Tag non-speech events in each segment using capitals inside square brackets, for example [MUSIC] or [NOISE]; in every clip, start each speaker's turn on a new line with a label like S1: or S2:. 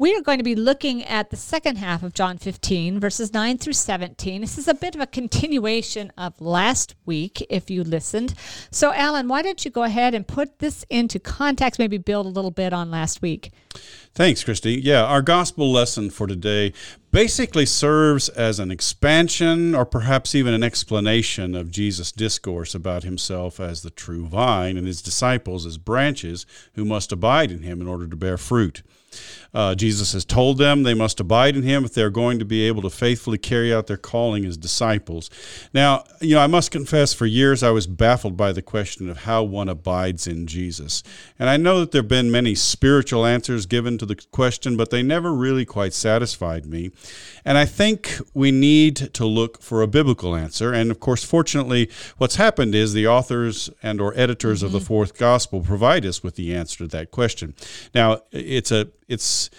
S1: We are going to be looking at the second half of John 15, verses 9 through 17. This is a bit of a continuation of last week, if you listened. So, Alan, why don't you go ahead and put this into context, maybe build a little bit on last week?
S2: Thanks, Christy. Yeah, our gospel lesson for today basically serves as an expansion or perhaps even an explanation of Jesus' discourse about himself as the true vine and his disciples as branches who must abide in him in order to bear fruit. Uh, Jesus has told them they must abide in him if they're going to be able to faithfully carry out their calling as disciples. Now, you know, I must confess, for years I was baffled by the question of how one abides in Jesus. And I know that there have been many spiritual answers given to the question, but they never really quite satisfied me. And I think we need to look for a biblical answer. And of course, fortunately, what's happened is the authors and or editors mm-hmm. of the mm-hmm. fourth gospel provide us with the answer to that question. Now, it's a it's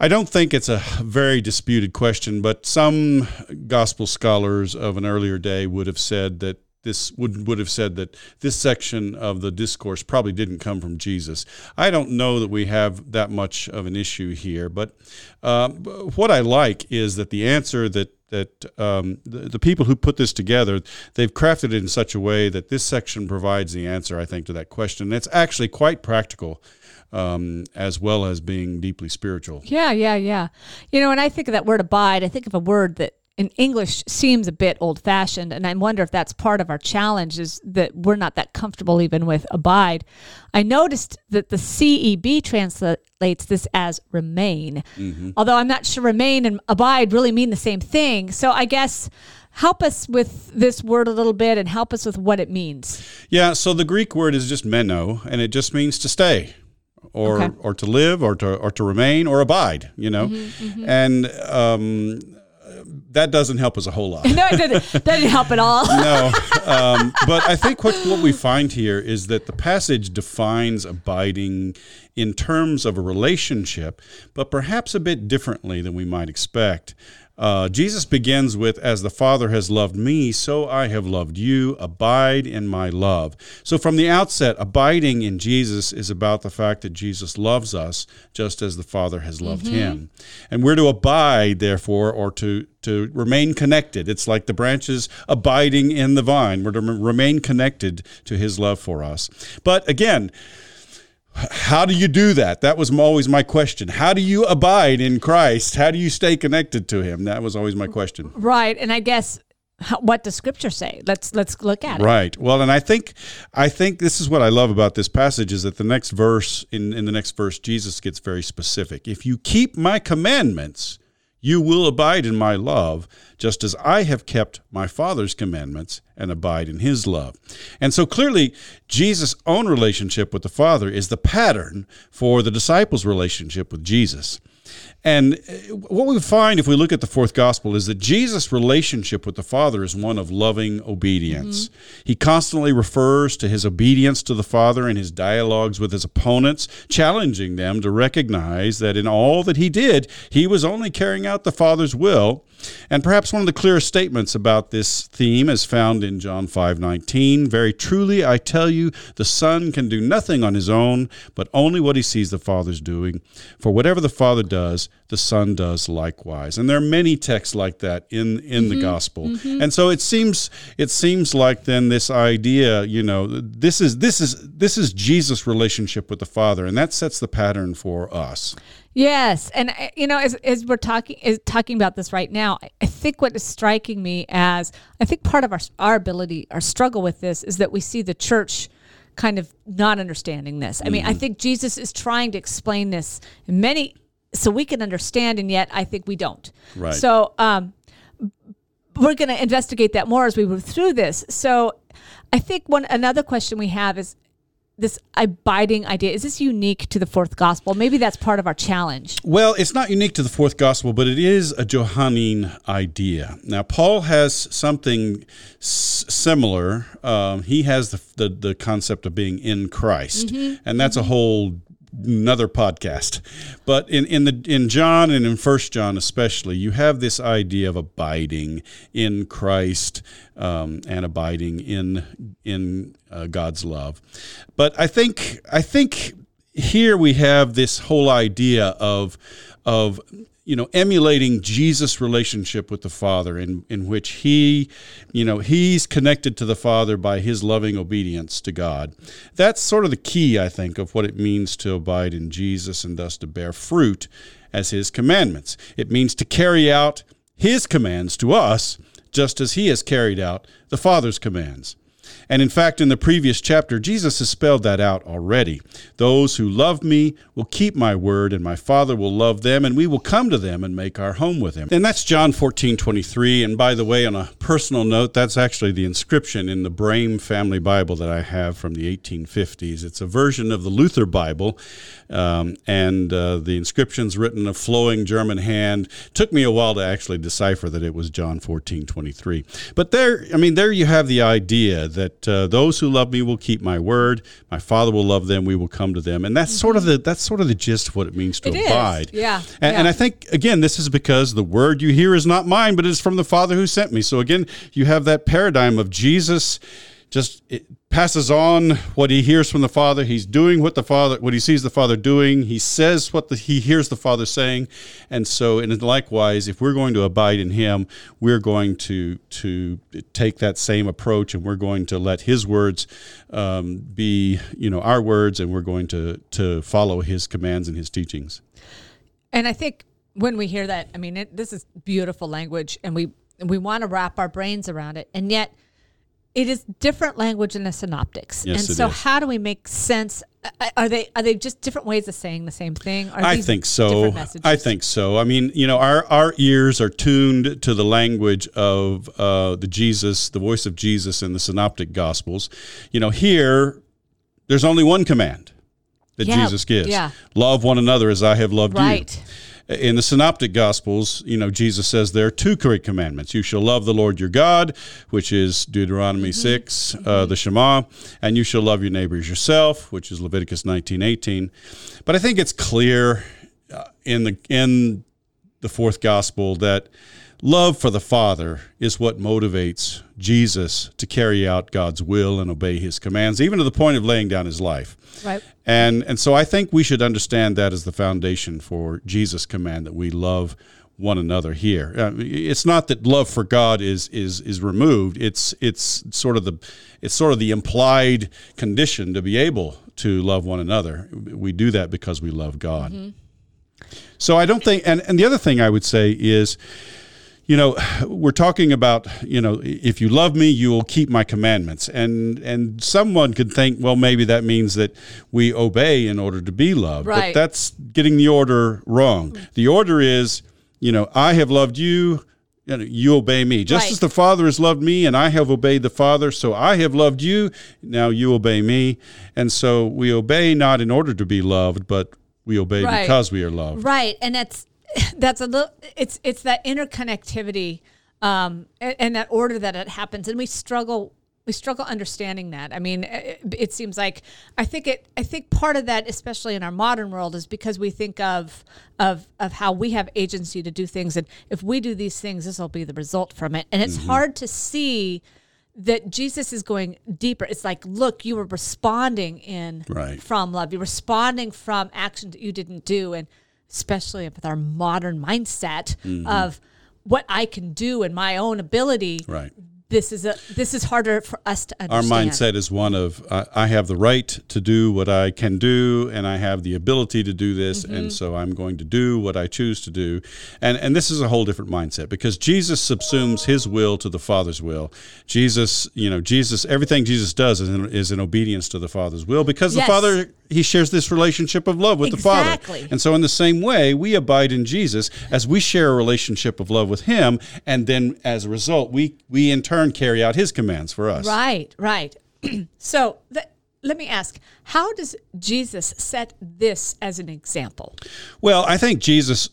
S2: I don't think it's a very disputed question, but some gospel scholars of an earlier day would have said that this would would have said that this section of the discourse probably didn't come from Jesus. I don't know that we have that much of an issue here, but uh, what I like is that the answer that that um, the, the, people who put this together they've crafted it in such a way that this section provides the answer i think to that question it's actually quite practical um, as well as being deeply spiritual.
S1: Yeah, yeah, yeah. You know, when I think of that word abide, I think of a word that in English seems a bit old fashioned. And I wonder if that's part of our challenge is that we're not that comfortable even with abide. I noticed that the CEB translates this as remain, mm-hmm. although I'm not sure remain and abide really mean the same thing. So I guess help us with this word a little bit and help us with what it means.
S2: Yeah, so the Greek word is just meno, and it just means to stay or okay. or to live or to or to remain or abide you know mm-hmm, mm-hmm. and um, that doesn't help us a whole lot. [LAUGHS]
S1: No it didn't, that didn't help at all.
S2: No [LAUGHS] um, but i think what, what we find here is that the passage defines abiding in terms of a relationship but perhaps a bit differently than we might expect uh, Jesus begins with, As the Father has loved me, so I have loved you. Abide in my love. So, from the outset, abiding in Jesus is about the fact that Jesus loves us just as the Father has loved mm-hmm. him. And we're to abide, therefore, or to, to remain connected. It's like the branches abiding in the vine. We're to remain connected to his love for us. But again, how do you do that? That was always my question. How do you abide in Christ? How do you stay connected to Him? That was always my question.
S1: Right, and I guess what does Scripture say? Let's let's look at
S2: it. Right. Well, and I think I think this is what I love about this passage is that the next verse in in the next verse Jesus gets very specific. If you keep my commandments, you will abide in my love, just as I have kept my Father's commandments and abide in his love. And so clearly, Jesus' own relationship with the Father is the pattern for the disciples' relationship with Jesus. And uh, what we find if we look at the fourth gospel is that Jesus' relationship with the Father is one of loving obedience. Mm-hmm. He constantly refers to his obedience to the Father in his dialogues with his opponents, challenging them to recognize that in all that he did, he was only carrying out the Father's will. And perhaps one of the clearest statements about this theme is found in John 5:19. Very truly I tell you, the Son can do nothing on his own, but only what he sees the Father's doing. For whatever the Father does, the Son does likewise. And there are many texts like that in in mm-hmm, the gospel. Mm-hmm. And so it seems it seems like then this idea, you know, this is this is this is Jesus' relationship with the Father, and that sets the pattern for us.
S1: Yes, and uh, you know, as, as we're talking is talking about this right now, I think what is striking me as I think part of our our ability, our struggle with this is that we see the church kind of not understanding this. I mean, I mm-hmm. think Jesus is trying to explain this in many so we can understand, and yet I think we don't.
S2: Right.
S1: So um, we're going to investigate that more as we move through this. So I think one another question we have is this abiding idea is this unique to the fourth gospel? Maybe that's part of our challenge.
S2: Well, it's not unique to the fourth gospel, but it is a Johannine idea. Now, Paul has something s- similar. Um, he has the, the, the concept of being in Christ,
S1: Mm-hmm.
S2: and that's a whole another podcast. But in, in the in John and in First John especially, you have this idea of abiding in Christ um, and abiding in in uh, God's love. But I think I think here we have this whole idea of of you know emulating Jesus relationship with the Father in in which he you know he's connected to the Father by his loving obedience to God. That's sort of the key I think of what it means to abide in Jesus and thus to bear fruit as his commandments. It means to carry out his commands to us just as he has carried out the Father's commands and in fact, in the previous chapter, Jesus has spelled that out already. Those who love me will keep my word, and my Father will love them, and we will come to them and make our home with him. And that's John 14, 23. And by the way, on a personal note, that's actually the inscription in the Brame family Bible that I have from the 1850s. It's a version of the Luther Bible, um, and uh, the inscription's written a flowing German hand. Took me a while to actually decipher that it was John 14, 23. But there, I mean, there you have the idea that uh, those who love me will keep my word. My Father will love them. We will come to them, and that's sort of the that's sort of the gist of what it means to
S1: It is.
S2: abide.
S1: Yeah.
S2: And,
S1: Yeah.
S2: and I think again, this is because the word you hear is not mine, but it's from the Father who sent me. So again, you have that paradigm of Jesus just it passes on what he hears from the father. He's doing what the father what he sees the father doing. He says what the, he hears the father saying. And so and likewise if we're going to abide in him we're going to to take that same approach and we're going to let his words um, be you know our words and we're going to to follow his commands and his teachings.
S1: And I think when we hear that, I mean, it, this is beautiful language, and we we want to wrap our brains around it, and yet it is different language in the synoptics.
S2: Yes,
S1: and so,
S2: is.
S1: how do we make sense? uh, Are they are they just different ways of saying the same thing? Are
S2: I think so. I think so. I mean, you know, our, our ears are tuned to the language of uh, the Jesus, the voice of Jesus in the Synoptic Gospels. You know, here, there's only one command that
S1: Yeah,
S2: Jesus gives
S1: yeah.
S2: love one another as I have loved
S1: Right.
S2: you. In the Synoptic Gospels, you know, Jesus says there are two great commandments. You shall love the Lord your God, which is Deuteronomy
S1: Mm-hmm.
S2: 6, uh, the Shema, and you shall love your neighbors yourself, which is Leviticus 19, 18. But I think it's clear uh, in the in the fourth gospel that love for the Father is what motivates Jesus to carry out God's will and obey his commands, even to the point of laying down his life.
S1: Right.
S2: And and so I think we should understand that as the foundation for Jesus' command that we love one another here. Uh, it's not that love for God is is is removed. It's it's sort of the it's sort of the implied condition to be able to love one another. We do that because we love God. So I don't think and, and the other thing I would say is you know we're talking about you know if you love me you will keep my commandments and and someone could think well maybe that means that we obey in order to be loved
S1: Right.
S2: but that's getting the order wrong the order is you know i have loved you you, know, you obey me just
S1: Right.
S2: as the father has loved me and i have obeyed the father so i have loved you now you obey me and so we obey not in order to be loved but we obey
S1: Right.
S2: because we are loved
S1: Right, and that's [LAUGHS] that's a little. It's it's that interconnectivity, um, and, and that order that it happens, and we struggle. We struggle understanding that. I mean, it, it seems like I think it. I think part of that, especially in our modern world, is because we think of of of how we have agency to do things, and if we do these things, this will be the result from it. And it's hard to see that Jesus is going deeper. It's like, look, you were responding in
S2: Right.
S1: from love. You're responding from actions that you didn't do, and especially with our modern mindset
S2: Mm-hmm.
S1: of what I can do and my own ability.
S2: right
S1: This is a this is harder for us to understand.
S2: Our mindset is one of I I have the right to do what I can do, and I have the ability to do this,
S1: Mm-hmm.
S2: and so I'm going to do what I choose to do. And and this is a whole different mindset because Jesus subsumes His will to the Father's will. Jesus, you know, Jesus, everything Jesus does is in, is in obedience to the Father's will because
S1: Yes.
S2: the Father He shares this relationship of love with the Father. And so, in the same way, we abide in Jesus as we share a relationship of love with Him, and then as a result, we we in turn carry out His commands for us.
S1: Right, right. [CLEARS THROAT] so the let me ask, how does Jesus set this as an example?
S2: Well, I think Jesus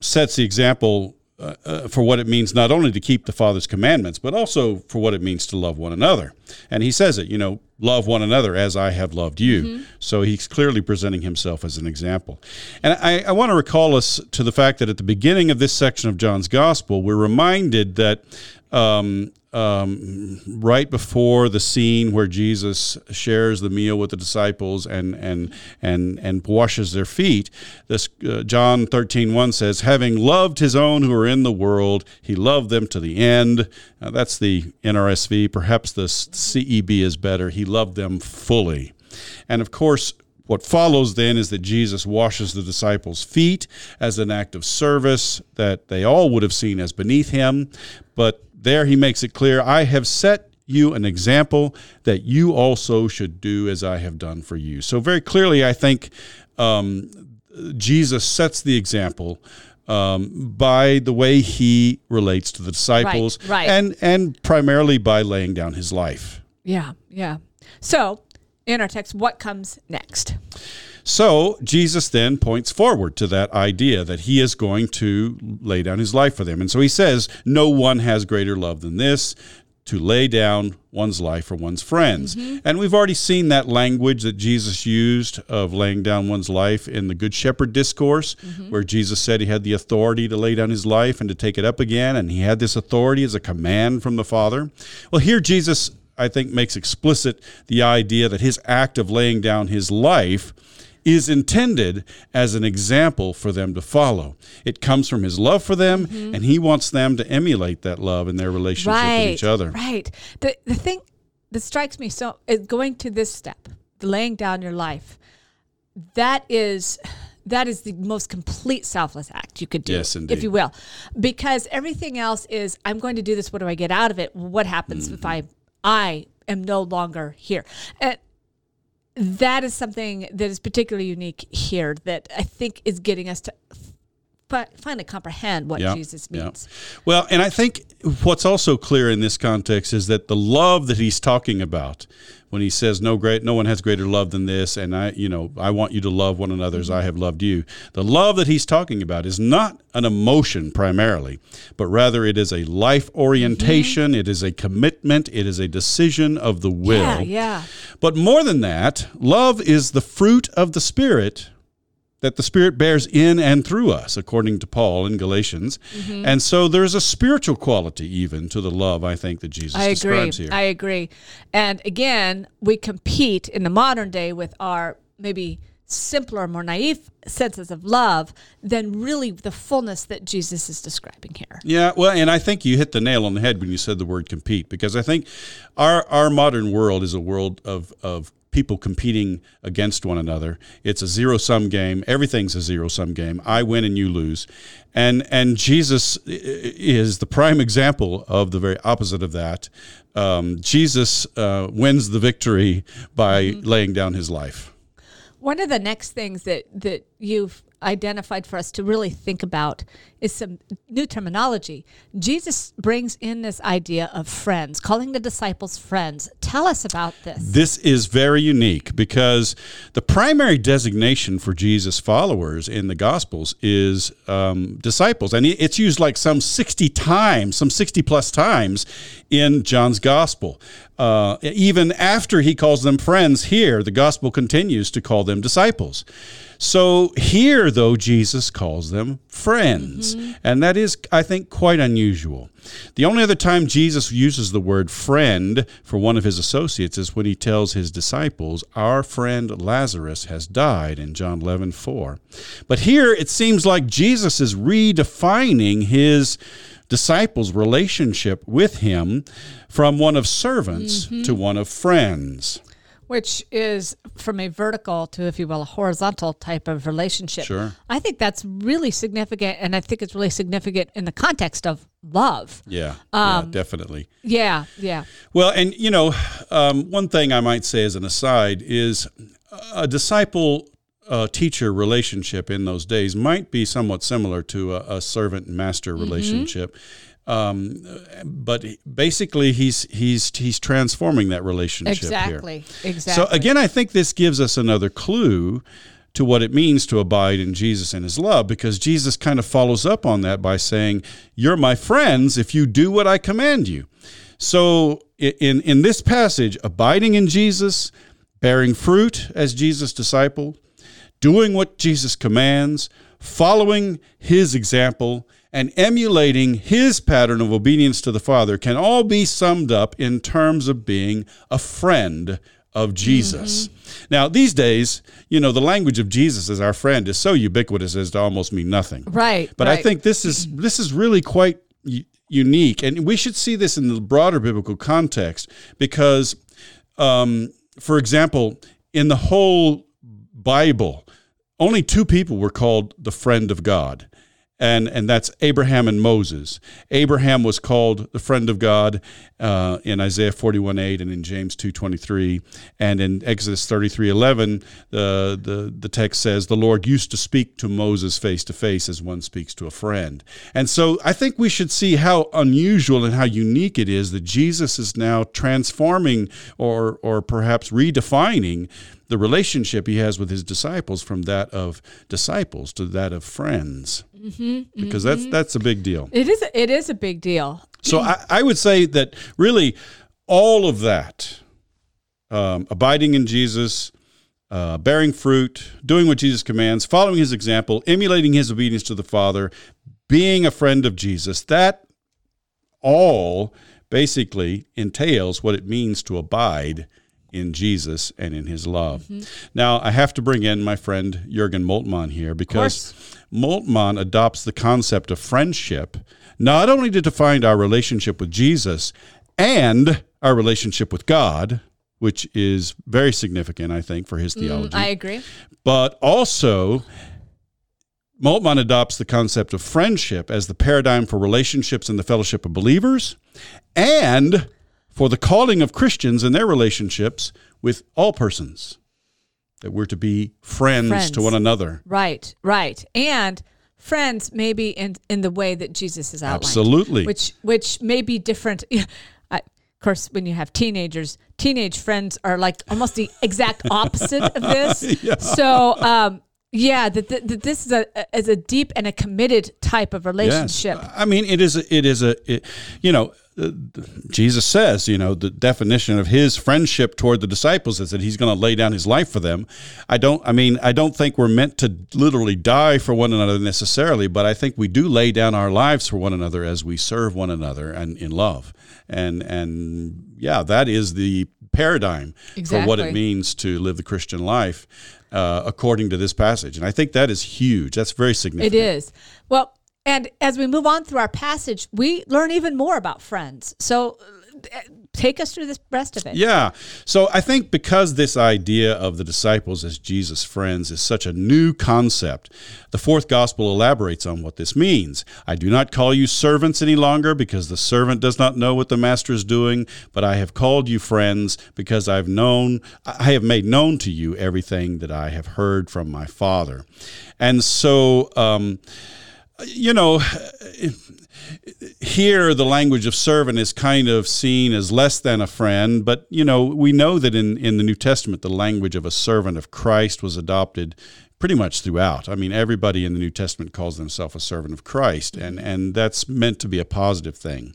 S2: sets the example uh, uh, for what it means not only to keep the Father's commandments, but also for what it means to love one another. And he says it, you know, love one another as I have loved you. Mm-hmm. So he's clearly presenting himself as an example. And I, I want to recall us to the fact that at the beginning of this section of John's Gospel, we're reminded that um, um, right before the scene where Jesus shares the meal with the disciples and and and and washes their feet, this uh, John 13, 1 says, having loved his own who are in the world, he loved them to the end. Uh, that's the NRSV. Perhaps the CEB is better. He loved them fully. And of course, what follows then is that Jesus washes the disciples' feet as an act of service that they all would have seen as beneath him, but there he makes it clear I have set you an example that you also should do as I have done for you. So, very clearly, I think um, Jesus sets the example. Um, by the way he relates to the disciples,
S1: right, right.
S2: and and primarily by laying down his life.
S1: Yeah, yeah. So, in our text, what comes next?
S2: So Jesus then points forward to that idea that he is going to lay down his life for them. And so he says, No one has greater love than this to lay down one's life for one's friends. Mm-hmm. And we've already seen that language that Jesus used of laying down one's life in the Good Shepherd discourse, mm-hmm. where Jesus said he had the authority to lay down his life and to take it up again. And he had this authority as a command from the Father. Well, here Jesus, I think, makes explicit the idea that his act of laying down his life is intended as an example for them to follow. It comes from his love for them, mm-hmm. and he wants them to emulate that love in their relationship
S1: right,
S2: with each other.
S1: Right. The the thing that strikes me so is going to this step, laying down your life. That is that is the most complete selfless act you could do,
S2: yes,
S1: if you will, because everything else is I'm going to do this. What do I get out of it? What happens mm-hmm. if I I am no longer here? And that is something that is particularly unique here that I think is getting us to finally comprehend what yeah, Jesus means.
S2: Yeah. Well, and I think what's also clear in this context is that the love that he's talking about when he says no great no one has greater love than this and I you know I want you to love one another as I have loved you. The love that he's talking about is not an emotion primarily, but rather it is a life orientation, mm-hmm. it is a commitment, it is a decision of the will.
S1: Yeah, yeah.
S2: But more than that, love is the fruit of the spirit that the Spirit bears in and through us, according to Paul in Galatians. Mm-hmm. And so there's a spiritual quality even to the love, I think, that Jesus
S1: I
S2: describes
S1: agree.
S2: here.
S1: I agree. And again, we compete in the modern day with our maybe simpler, more naive senses of love than really the fullness that Jesus is describing here.
S2: Yeah, well, and I think you hit the nail on the head when you said the word compete, because I think our our modern world is a world of of people competing against one another. It's a zero sum game. Everything's a zero sum game. I win and you lose. And and Jesus is the prime example of the very opposite of that. Um, Jesus uh, wins the victory by mm-hmm. laying down his life.
S1: One of the next things that that you've identified for us to really think about is some new terminology. Jesus brings in this idea of friends, calling the disciples friends. Tell us about this.
S2: This is very unique because the primary designation for Jesus' followers in the Gospels is um, disciples. And it's used like some 60 times, some 60 plus times in John's Gospel. Uh, even after he calls them friends here, the Gospel continues to call them disciples. So here, though, Jesus calls them friends. Mm-hmm. And that is, I think, quite unusual. The only other time Jesus uses the word friend for one of his associates is when he tells his disciples, Our friend Lazarus has died in John 11 4. But here it seems like Jesus is redefining his disciples' relationship with him from one of servants mm-hmm. to one of friends
S1: which is from a vertical to, if you will, a horizontal type of relationship.
S2: Sure.
S1: I think that's really significant, and I think it's really significant in the context of love.
S2: Yeah, um, yeah definitely.
S1: Yeah, yeah.
S2: Well, and you know, um, one thing I might say as an aside is a disciple uh, teacher relationship in those days might be somewhat similar to a, a servant master mm-hmm. Um, but basically, he's he's he's transforming that relationship
S1: exactly.
S2: here.
S1: Exactly.
S2: So again, I think this gives us another clue to what it means to abide in Jesus and his love because Jesus kind of follows up on that by saying, "You're my friends if you do what I command you." So in in this passage, abiding in Jesus, bearing fruit as Jesus' disciple, doing what Jesus commands, following his example, and emulating his pattern of obedience to the Father can all be summed up in terms of being a friend of Jesus. Mm-hmm. Now, these days, you know, the language of Jesus as our friend is so ubiquitous as to almost mean nothing.
S1: Right.
S2: But
S1: right.
S2: I think this is this is really quite unique, and we should see this in the broader biblical context because, um, for example, in the whole Bible, only two people were called the friend of God and and that's Abraham and Moses. Abraham was called the friend of God uh, in Isaiah 41 8 and in James 2 23. And in Exodus 33 11, the, the, the text says, The Lord used to speak to Moses face to face as one speaks to a friend. And so I think we should see how unusual and how unique it is that Jesus is now transforming or, or perhaps redefining the relationship he has with his disciples from that of disciples to that of friends. Mm-hmm, because mm-hmm. that's that's a big deal.
S1: It is. It is a big deal.
S2: So I, I would say that really all of that, um, abiding in Jesus, uh, bearing fruit, doing what Jesus commands, following His example, emulating His obedience to the Father, being a friend of Jesus. That all basically entails what it means to abide in Jesus and in his love. Mm-hmm. Now, I have to bring in my friend Jurgen Moltmann here because Moltmann adopts the concept of friendship not only to define our relationship with Jesus and our relationship with God, which is very significant, I think, for his mm, theology.
S1: Mm, I agree.
S2: But also, Moltmann adopts the concept of friendship as the paradigm for relationships in the fellowship of believers and for the calling of Christians in their relationships with all persons. That we're to be friends, friends. to one another.
S1: Right, right. And friends maybe in in the way that Jesus is outlined.
S2: Absolutely.
S1: Which which may be different. [LAUGHS] I, of course, when you have teenagers, teenage friends are like almost the exact [LAUGHS] opposite of this. [LAUGHS] yeah. So, um, yeah, that, that, that, this is a is a deep and a committed type of relationship.
S2: Yes. I mean, it is a, it is a it, you know Jesus says, you know, the definition of his friendship toward the disciples is that he's going to lay down his life for them. I don't, I mean, I don't think we're meant to literally die for one another necessarily, but I think we do lay down our lives for one another as we serve one another and in love. And, and yeah, that is the paradigm exactly. for what it means to live the Christian life uh, according to this passage. And I think that is huge. That's very significant.
S1: It is. Well, and as we move on through our passage, we learn even more about friends. So uh, take us through the rest of it.
S2: Yeah. So I think because this idea of the disciples as Jesus' friends is such a new concept, the fourth gospel elaborates on what this means. I do not call you servants any longer because the servant does not know what the master is doing, but I have called you friends because I've known I have made known to you everything that I have heard from my Father. And so um, you know, here the language of servant is kind of seen as less than a friend, but you know, we know that in, in the New Testament, the language of a servant of Christ was adopted pretty much throughout. I mean, everybody in the New Testament calls themselves a servant of Christ, and, and that's meant to be a positive thing.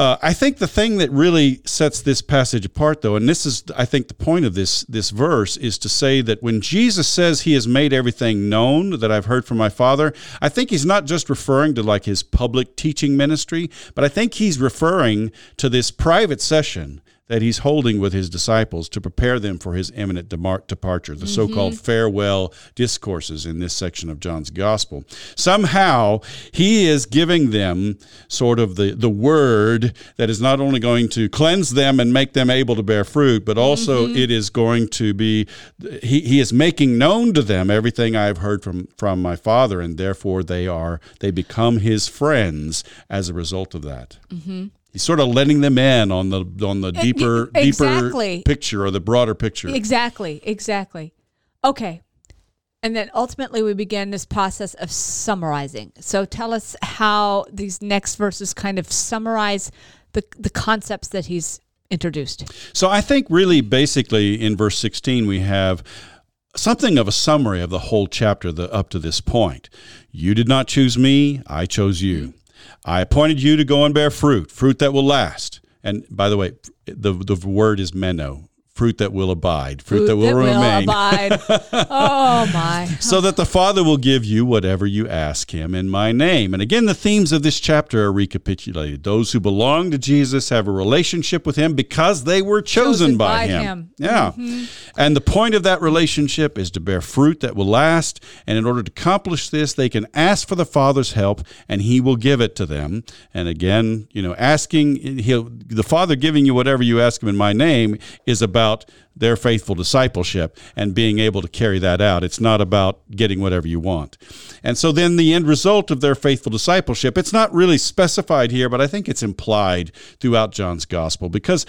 S2: Uh, I think the thing that really sets this passage apart, though, and this is, I think, the point of this this verse, is to say that when Jesus says He has made everything known that I've heard from my Father, I think He's not just referring to like His public teaching ministry, but I think He's referring to this private session that he's holding with his disciples to prepare them for his imminent departure, the mm-hmm. so called farewell discourses in this section of John's gospel. Somehow, he is giving them sort of the, the word that is not only going to cleanse them and make them able to bear fruit, but also mm-hmm. it is going to be, he, he is making known to them everything I have heard from, from my Father, and therefore they are, they become his friends as a result of that. Mm-hmm. He's sort of letting them in on the on the eh, deeper exactly. deeper picture or the broader picture.
S1: Exactly, exactly. Okay. And then ultimately, we begin this process of summarizing. So tell us how these next verses kind of summarize the, the concepts that he's introduced.
S2: So I think really basically in verse 16 we have something of a summary of the whole chapter the, up to this point. You did not choose me, I chose you. I appointed you to go and bear fruit, fruit that will last. And by the way, the the word is meno, fruit that will abide, fruit, fruit that will that remain.
S1: Will abide. [LAUGHS] oh my.
S2: so that the Father will give you whatever you ask him in my name. And again, the themes of this chapter are recapitulated. Those who belong to Jesus have a relationship with him because they were chosen, chosen by, by, him. him. Yeah. Mm-hmm. And the point of that relationship is to bear fruit that will last. And in order to accomplish this, they can ask for the Father's help and he will give it to them. And again, you know, asking he'll the Father giving you whatever you ask him in my name is about about their faithful discipleship and being able to carry that out. It's not about getting whatever you want. And so then the end result of their faithful discipleship, it's not really specified here, but I think it's implied throughout John's gospel because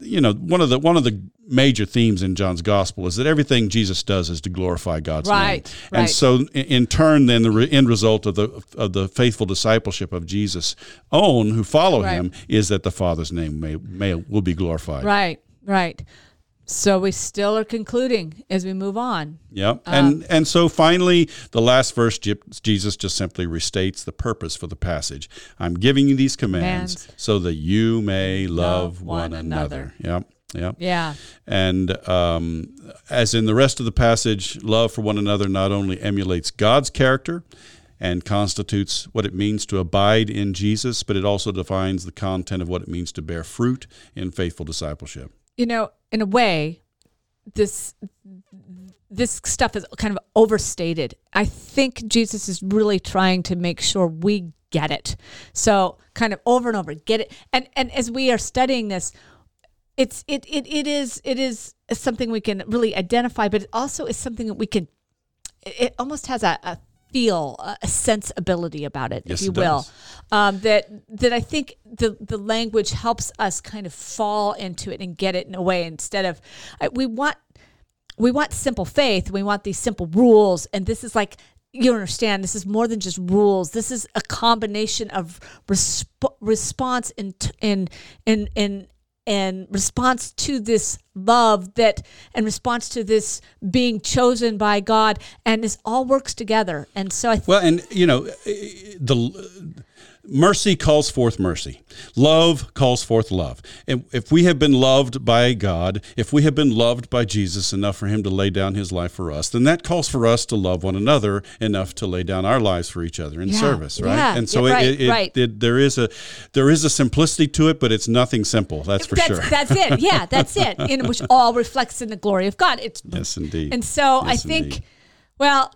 S2: you know one of the one of the major themes in John's gospel is that everything Jesus does is to glorify God's
S1: right,
S2: name.
S1: Right.
S2: And so in turn then the end result of the of the faithful discipleship of Jesus own who follow right. him is that the Father's name may, may will be glorified.
S1: Right. Right. So we still are concluding as we move on.
S2: Yep. Um, and and so finally the last verse Jesus just simply restates the purpose for the passage. I'm giving you these commands, commands. so that you may love, love one, one, another. another. Yep. Yep.
S1: Yeah.
S2: And um, as in the rest of the passage, love for one another not only emulates God's character and constitutes what it means to abide in Jesus, but it also defines the content of what it means to bear fruit in faithful discipleship
S1: you know, in a way, this this stuff is kind of overstated. I think Jesus is really trying to make sure we get it. So kind of over and over, get it. And and as we are studying this, it's it it, it is it is something we can really identify, but it also is something that we can it almost has a, a feel a sensibility about it,
S2: yes,
S1: if you
S2: it
S1: will. Um, that that I think the the language helps us kind of fall into it and get it in a way instead of we want we want simple faith. We want these simple rules, and this is like you understand this is more than just rules this is a combination of resp- response in in in in in response to this love that in response to this being chosen by God and this all works together. And so I th-
S2: well and you know the mercy calls forth mercy. Love calls forth love. And if we have been loved by God, if we have been loved by Jesus enough for him to lay down his life for us, then that calls for us to love one another enough to lay down our lives for each other in yeah. service, right?
S1: Yeah.
S2: And so
S1: yeah, right,
S2: it, it,
S1: right.
S2: It, there is a there is a simplicity to it, but it's nothing simple. That's for
S1: that's,
S2: sure.
S1: That's it. Yeah, that's it. In which all reflects in the glory of God. It's [LAUGHS]
S2: yes, indeed.
S1: And so
S2: yes,
S1: I think,
S2: indeed.
S1: well,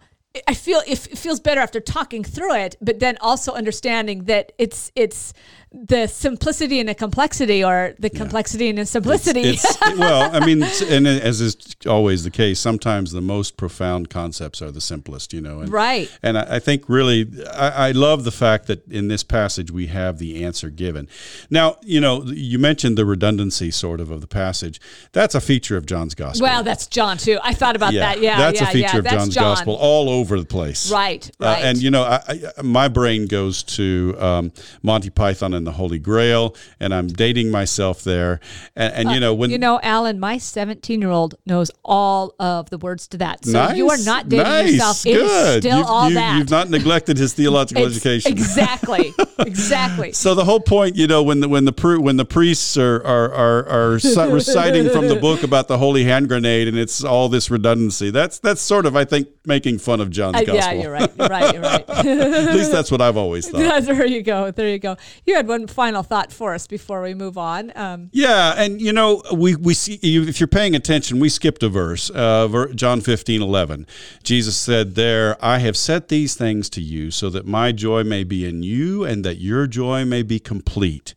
S1: I feel it feels better after talking through it, but then also understanding that it's it's the simplicity and the complexity, or the complexity yeah. and the simplicity.
S2: It's, [LAUGHS] it's, well, I mean, and as is always the case, sometimes the most profound concepts are the simplest, you know. And,
S1: right.
S2: And I, I think really, I, I, love the fact that in this passage we have the answer given. Now, you know, you mentioned the redundancy sort of of the passage. That's a feature of John's gospel.
S1: Well, that's John too. I thought about
S2: yeah,
S1: that. Yeah,
S2: that's
S1: yeah,
S2: a feature
S1: yeah,
S2: of John's
S1: John.
S2: gospel all over the place.
S1: Right. Right.
S2: Uh, and you know, I, my brain goes to um, Monty Python and and the Holy Grail, and I'm dating myself there. And, and uh, you know, when
S1: you know, Alan, my 17 year old knows all of the words to that, so
S2: nice,
S1: you are not dating
S2: nice,
S1: yourself.
S2: Good.
S1: It is still
S2: you've,
S1: all
S2: you,
S1: that.
S2: You've not neglected his theological education. [LAUGHS]
S1: Exactly. exactly.
S2: So the whole point, you know, when the when the when the priests are are are, are reciting from the book about the holy hand grenade, and it's all this redundancy. That's that's sort of, I think, making fun of John's uh, gospel.
S1: Yeah, you're right. You're right. You're right. [LAUGHS]
S2: At least that's what I've always [LAUGHS] thought.
S1: there you go. There you go. You had one final thought for us before we move on. Um,
S2: yeah, and you know, we we see if you're paying attention, we skipped a verse, uh, John 15, 11. Jesus said there, "I have said these things to you, so that my joy may be in you, and that your joy may be complete."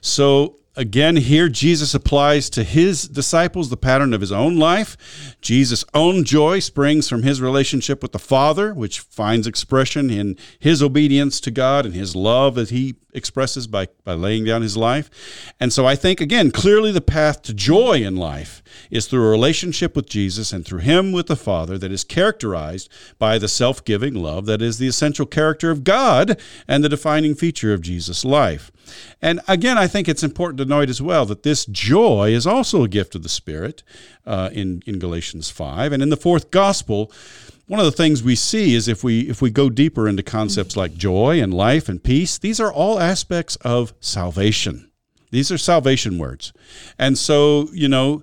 S2: So Again, here Jesus applies to his disciples the pattern of his own life. Jesus' own joy springs from his relationship with the Father, which finds expression in his obedience to God and his love that he expresses by, by laying down his life. And so I think, again, clearly the path to joy in life is through a relationship with Jesus and through him with the Father that is characterized by the self giving love that is the essential character of God and the defining feature of Jesus' life. And again, I think it's important to note as well that this joy is also a gift of the Spirit uh, in, in Galatians 5. And in the fourth gospel, one of the things we see is if we if we go deeper into concepts like joy and life and peace, these are all aspects of salvation. These are salvation words. And so, you know,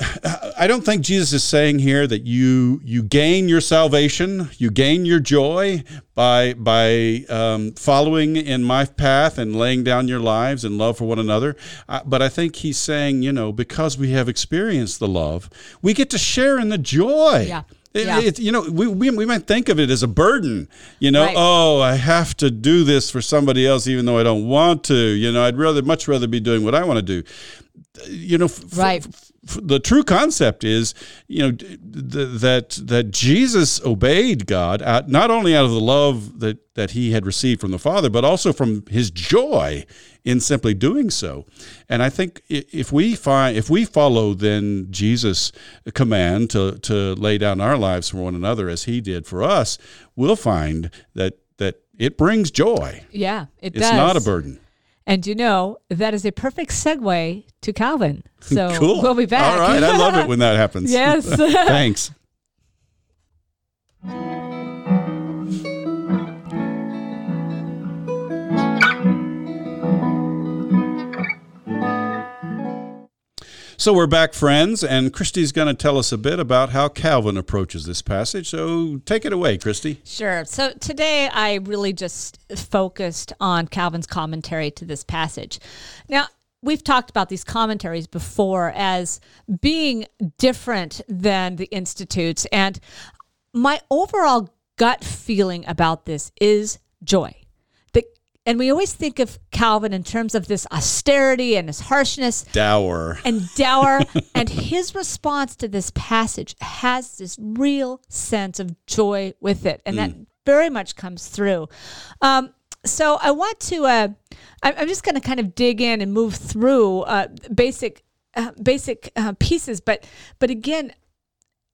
S2: [LAUGHS] I don't think Jesus is saying here that you you gain your salvation, you gain your joy by by um, following in my path and laying down your lives in love for one another. Uh, but I think he's saying, you know, because we have experienced the love, we get to share in the joy.
S1: Yeah.
S2: It,
S1: Yeah.
S2: it- you know, we, we, we might think of it as a burden. You know,
S1: Right.
S2: oh, I have to do this for somebody else, even though I don't want to. You know, I'd rather, much rather be doing what I want to do. You know, f-
S1: Right.
S2: f- the true concept is, you know, th- that that Jesus obeyed God out, not only out of the love that that he had received from the Father, but also from his joy in simply doing so. And I think if we find if we follow then Jesus' command to to lay down our lives for one another as he did for us, we'll find that that it brings joy.
S1: Yeah, it
S2: It's
S1: does.
S2: not a burden.
S1: And you know, that is a perfect segue to Calvin. [LAUGHS] So
S2: cool.
S1: we'll be back.
S2: All right, I love it when that happens. [LAUGHS]
S1: yes. [LAUGHS]
S2: Thanks. So we're back, friends, and Christy's going to tell us a bit about how Calvin approaches this passage. So take it away, Christy.
S1: Sure. So today I really just focused on Calvin's commentary to this passage. Now, we've talked about these commentaries before as being different than the Institutes. And my overall gut feeling about this is joy. And we always think of Calvin in terms of this austerity and his harshness
S2: Dower.
S1: and dour. [LAUGHS] and his response to this passage has this real sense of joy with it. And that very much comes through. Um, so I want to, uh, I- I'm just going to kind of dig in and move through uh, basic, uh, basic uh, pieces. But, but again,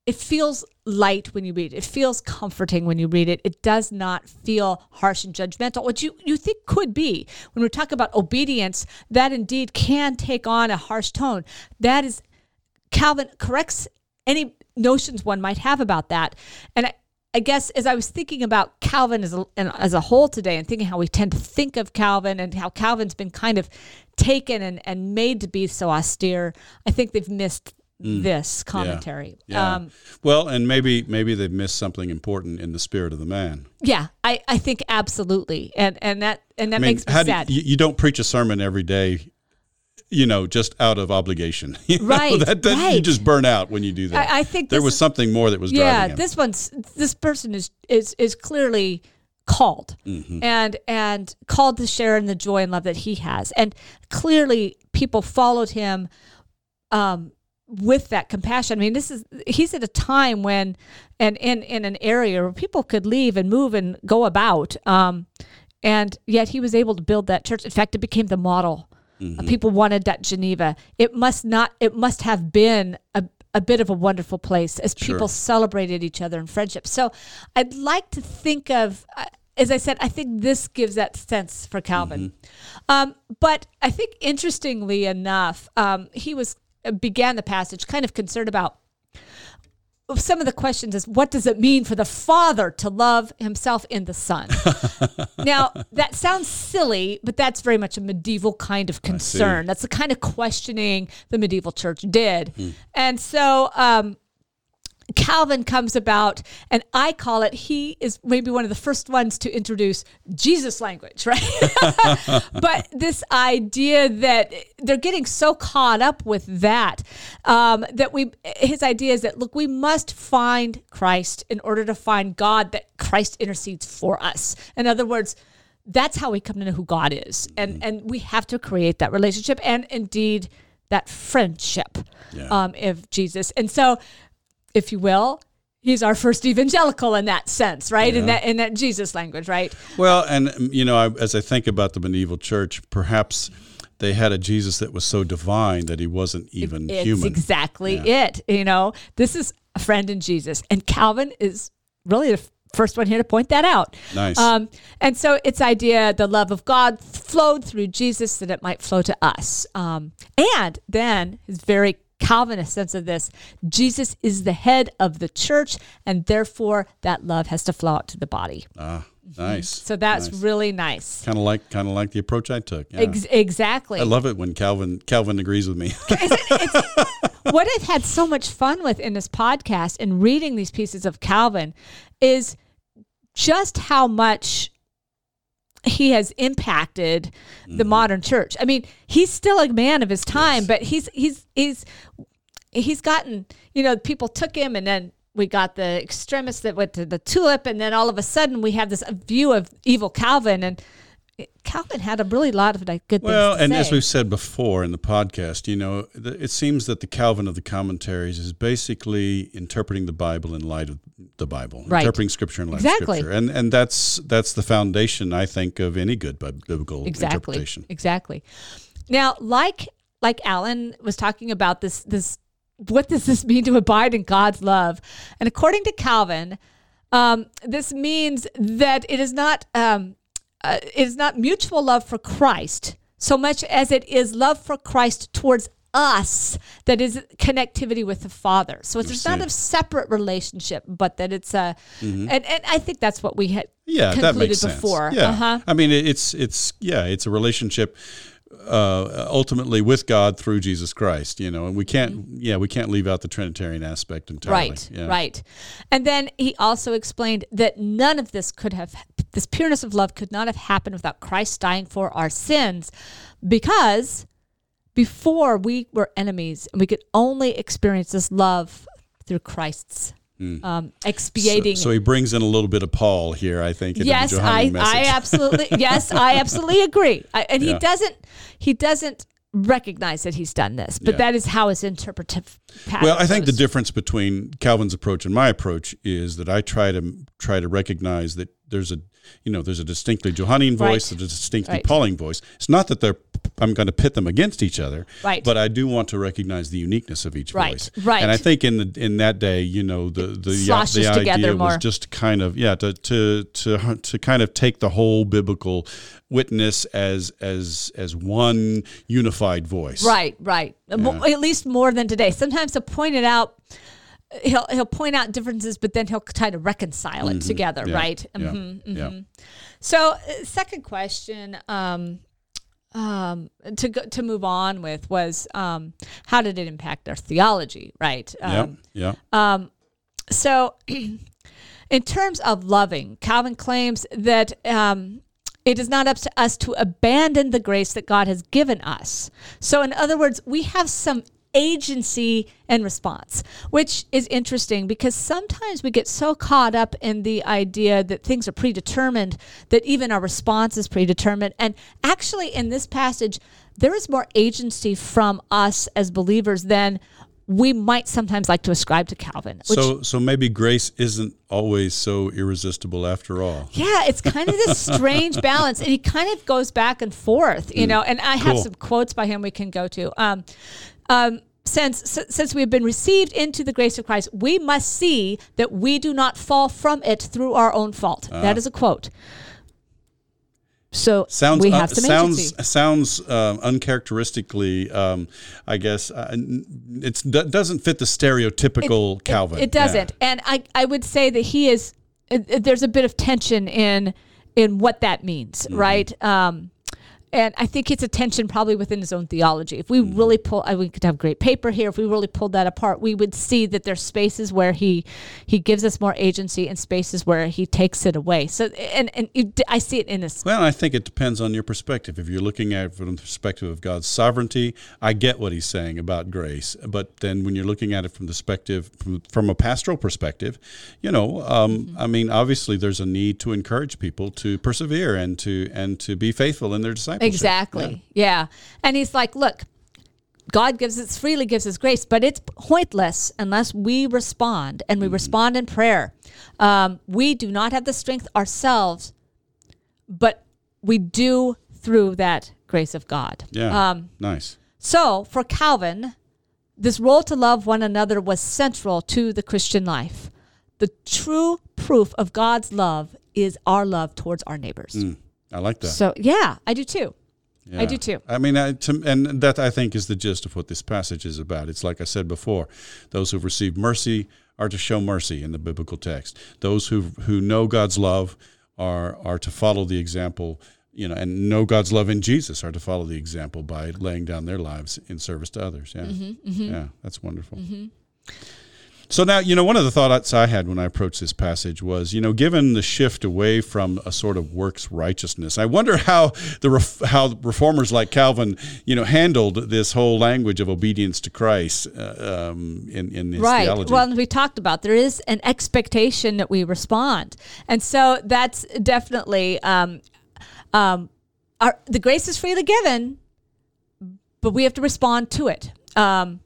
S1: it feels light when you read it. It feels comforting when you read it. It does not feel harsh and judgmental, which you, you think could be. When we talk about obedience, that indeed can take on a harsh tone. That is, Calvin corrects any notions one might have about that. And I, I guess as I was thinking about Calvin as a, as a whole today and thinking how we tend to think of Calvin and how Calvin's been kind of taken and, and made to be so austere, I think they've missed this commentary.
S2: Yeah.
S1: Um,
S2: well, and maybe maybe they've missed something important in the spirit of the man.
S1: yeah, I, I think absolutely. And and that and that
S2: I mean,
S1: makes me
S2: how do you, you don't preach a sermon every day, you know, just out of obligation. [LAUGHS] You know,
S1: Right,
S2: that, that You just burn out when you do that.
S1: I- I think
S2: there was
S1: is-
S2: something more that was
S1: yeah,
S2: driving him.
S1: this one's this person is is is clearly called
S2: Mm-hmm.
S1: and and called to share in the joy and love that he has. And clearly people followed him um with that compassion. I mean, this is he's at a time when and in in an area where people could leave and move and go about. Um and yet he was able to build that church. In fact, it became the model.
S2: Mm-hmm.
S1: People wanted that Geneva. It must not. It must have been a, a bit of a wonderful place as people celebrated each other in friendship. So, I'd like to think of, uh, as I said, I think this gives that sense for Calvin. Um, but I think interestingly enough, um, he was began the passage kind of concerned about some of the questions is what does it mean for the father to love himself in the son? [LAUGHS] Now that sounds silly but that's very much a medieval kind of concern. That's the kind of questioning the medieval church did. And so um, Calvin comes about, and I call it, he is maybe one of the first ones to introduce Jesus language, [LAUGHS] right? [LAUGHS] but this idea that they're getting so caught up with that, um, that we, his idea is that, look, we must find Christ in order to find God, that Christ intercedes for us. In other words, that's how we come to know who God is. And, and we have to create that relationship and indeed that friendship
S2: Yeah.
S1: um, of Jesus. And so, if you will, he's our first evangelical in that sense, right? In that in that Jesus language, right?
S2: Well, and um, you know, I, as I think about the medieval church, perhaps they had a Jesus that was so divine that he wasn't even
S1: It's
S2: human.
S1: exactly
S2: Yeah.
S1: it. You know, this is a friend in Jesus, and Calvin is really the first one here to point that out.
S2: Nice.
S1: Um, and so its idea, the love of God flowed through Jesus that it might flow to us. Um, and then his very Calvinist sense of this Jesus is the head of the church, and therefore that love has to flow out to the body.
S2: ah, nice.
S1: So that's really nice.
S2: kind of like kind of like the approach I took. Yeah.
S1: Ex- exactly.
S2: I love it when Calvin Calvin agrees with me. [LAUGHS]
S1: what I've had so much fun with in this podcast and reading these pieces of Calvin is just how much he has impacted the mm-hmm. modern church. I mean, he's still a man of his time, but he's he's he's he's gotten, you know, people took him and then we got the extremists that went to the tulip and then all of a sudden we have this view of evil Calvin and Calvin had a really lot of like, good
S2: Well, and
S1: say.
S2: as we've said before in the podcast, you know, it seems that the Calvin of the commentaries is basically interpreting the Bible in light of the Bible,
S1: Right.
S2: interpreting Scripture in light
S1: Exactly.
S2: of Scripture, and and that's that's the foundation, I think, of any good biblical
S1: exactly
S2: interpretation.
S1: exactly now like like alan was talking about this this what does this mean to abide in god's love and according to calvin um, this means that it is not um, uh, it is not mutual love for christ so much as it is love for christ towards us that is connectivity with the father. So it's not a separate relationship but that it's a and, and i think that's what we had
S2: Mm-hmm. Yeah, that
S1: concluded
S2: makes sense. Yeah,
S1: uh-huh.
S2: I mean, it's it's yeah, it's a relationship uh, ultimately with God through Jesus Christ. You know, and we can't yeah, we can't leave out the Trinitarian aspect entirely.
S1: Right,
S2: Yeah.
S1: right. And then he also explained that none of this could have, this pureness of love could not have happened without Christ dying for our sins because before we were enemies and we could only experience this love through Christ's um, expiating.
S2: So, so he brings in a little bit of Paul here, I think.
S1: yes, I, I [LAUGHS] absolutely, yes, I absolutely agree. I, and he doesn't, he doesn't recognize that he's done this, but
S2: Yeah.
S1: that is how his interpretive
S2: Well, I think the difference between Calvin's approach and my approach is that I try to try to recognize that there's a you know there's a distinctly Johannine voice,
S1: Right.
S2: there's a distinctly
S1: Right.
S2: Pauline voice. It's not that they're I'm going to pit them against each other,
S1: Right.
S2: But I do want to recognize the uniqueness of each
S1: Right,
S2: voice,
S1: right.
S2: And I think in the in that day, you know, the the, the idea was just kind of yeah to to to to kind of take the whole biblical witness as as as one unified voice,
S1: Right, right. Mo- At least more than today. Sometimes he'll point it out. He'll he'll point out differences, but then he'll try to reconcile it together,
S2: Mm-hmm. Yeah,
S1: right?
S2: Yeah,
S1: Mhm,
S2: yeah.
S1: mhm. So, uh, second question, um, um, to go, to move on with was um, how did it impact our theology, right?
S2: Yeah, Yeah.
S1: Um, so, [CLEARS THROAT] in terms of loving, Calvin claims that um, it is not up to us to abandon the grace that God has given us. So, in other words, we have some agency and response, which is interesting because sometimes we get so caught up in the idea that things are predetermined that even our response is predetermined. And actually, in this passage, there is more agency from us as believers than we might sometimes like to ascribe to Calvin. Which,
S2: So, so maybe grace isn't always so irresistible after all.
S1: yeah, it's kind of this strange [LAUGHS] balance, and he kind of goes back and forth, you know. And I have
S2: Cool.
S1: some quotes by him we can go to. Um, um, since since we have been received into the grace of Christ, we must see that we do not fall from it through our own fault. that is a quote. So
S2: Sounds
S1: we
S2: uh,
S1: have some
S2: sounds
S1: agency.
S2: sounds um, uncharacteristically. Um, I guess uh, it doesn't fit the stereotypical Calvin.
S1: It, doesn't, and I, I would say that he is. uh, uh, There's a bit of tension in in what that means,
S2: Mm-hmm.
S1: right? Um, and I think it's a tension probably within his own theology. If we
S2: Mm-hmm.
S1: really pull, I we could have great paper here. If we really pulled that apart, we would see that there's spaces where he he gives us more agency and spaces where he takes it away. So, and and it, I see it in this.
S2: Well, I think it depends on your perspective. If you're looking at it from the perspective of God's sovereignty, I get what he's saying about grace. But then when you're looking at it from the perspective from, from a pastoral perspective, you know, um, I mean, obviously there's a need to encourage people to persevere and to and to be faithful in their discipleship.
S1: Exactly. Yeah. And he's like, look, God gives us freely gives us grace, but it's pointless unless we respond and we respond in prayer. Um, we do not have the strength ourselves, but we do through that grace of God.
S2: Yeah.
S1: Um,
S2: nice.
S1: so for Calvin, this role to love one another was central to the Christian life. The true proof of God's love is our love towards our neighbors.
S2: Mm, I like that.
S1: So yeah, I do too. I do too.
S2: I mean, I, to, and that I think is the gist of what this passage is about. It's like I said before: those who've received mercy are to show mercy in the biblical text. Those who who know God's love are are to follow the example. You know, and know God's love in Jesus are to follow the example by laying down their lives in service to others. Yeah,
S1: Mm-hmm,
S2: yeah, that's wonderful. So now, you know, one of the thoughts I had when I approached this passage was, you know, given the shift away from a sort of works righteousness, I wonder how the ref- how reformers like Calvin, you know, handled this whole language of obedience to Christ uh, um, in in his
S1: right.
S2: theology.
S1: Well, we talked about there is an expectation that we respond, and so that's definitely um, um, our the grace is freely given, but we have to respond to it. Um,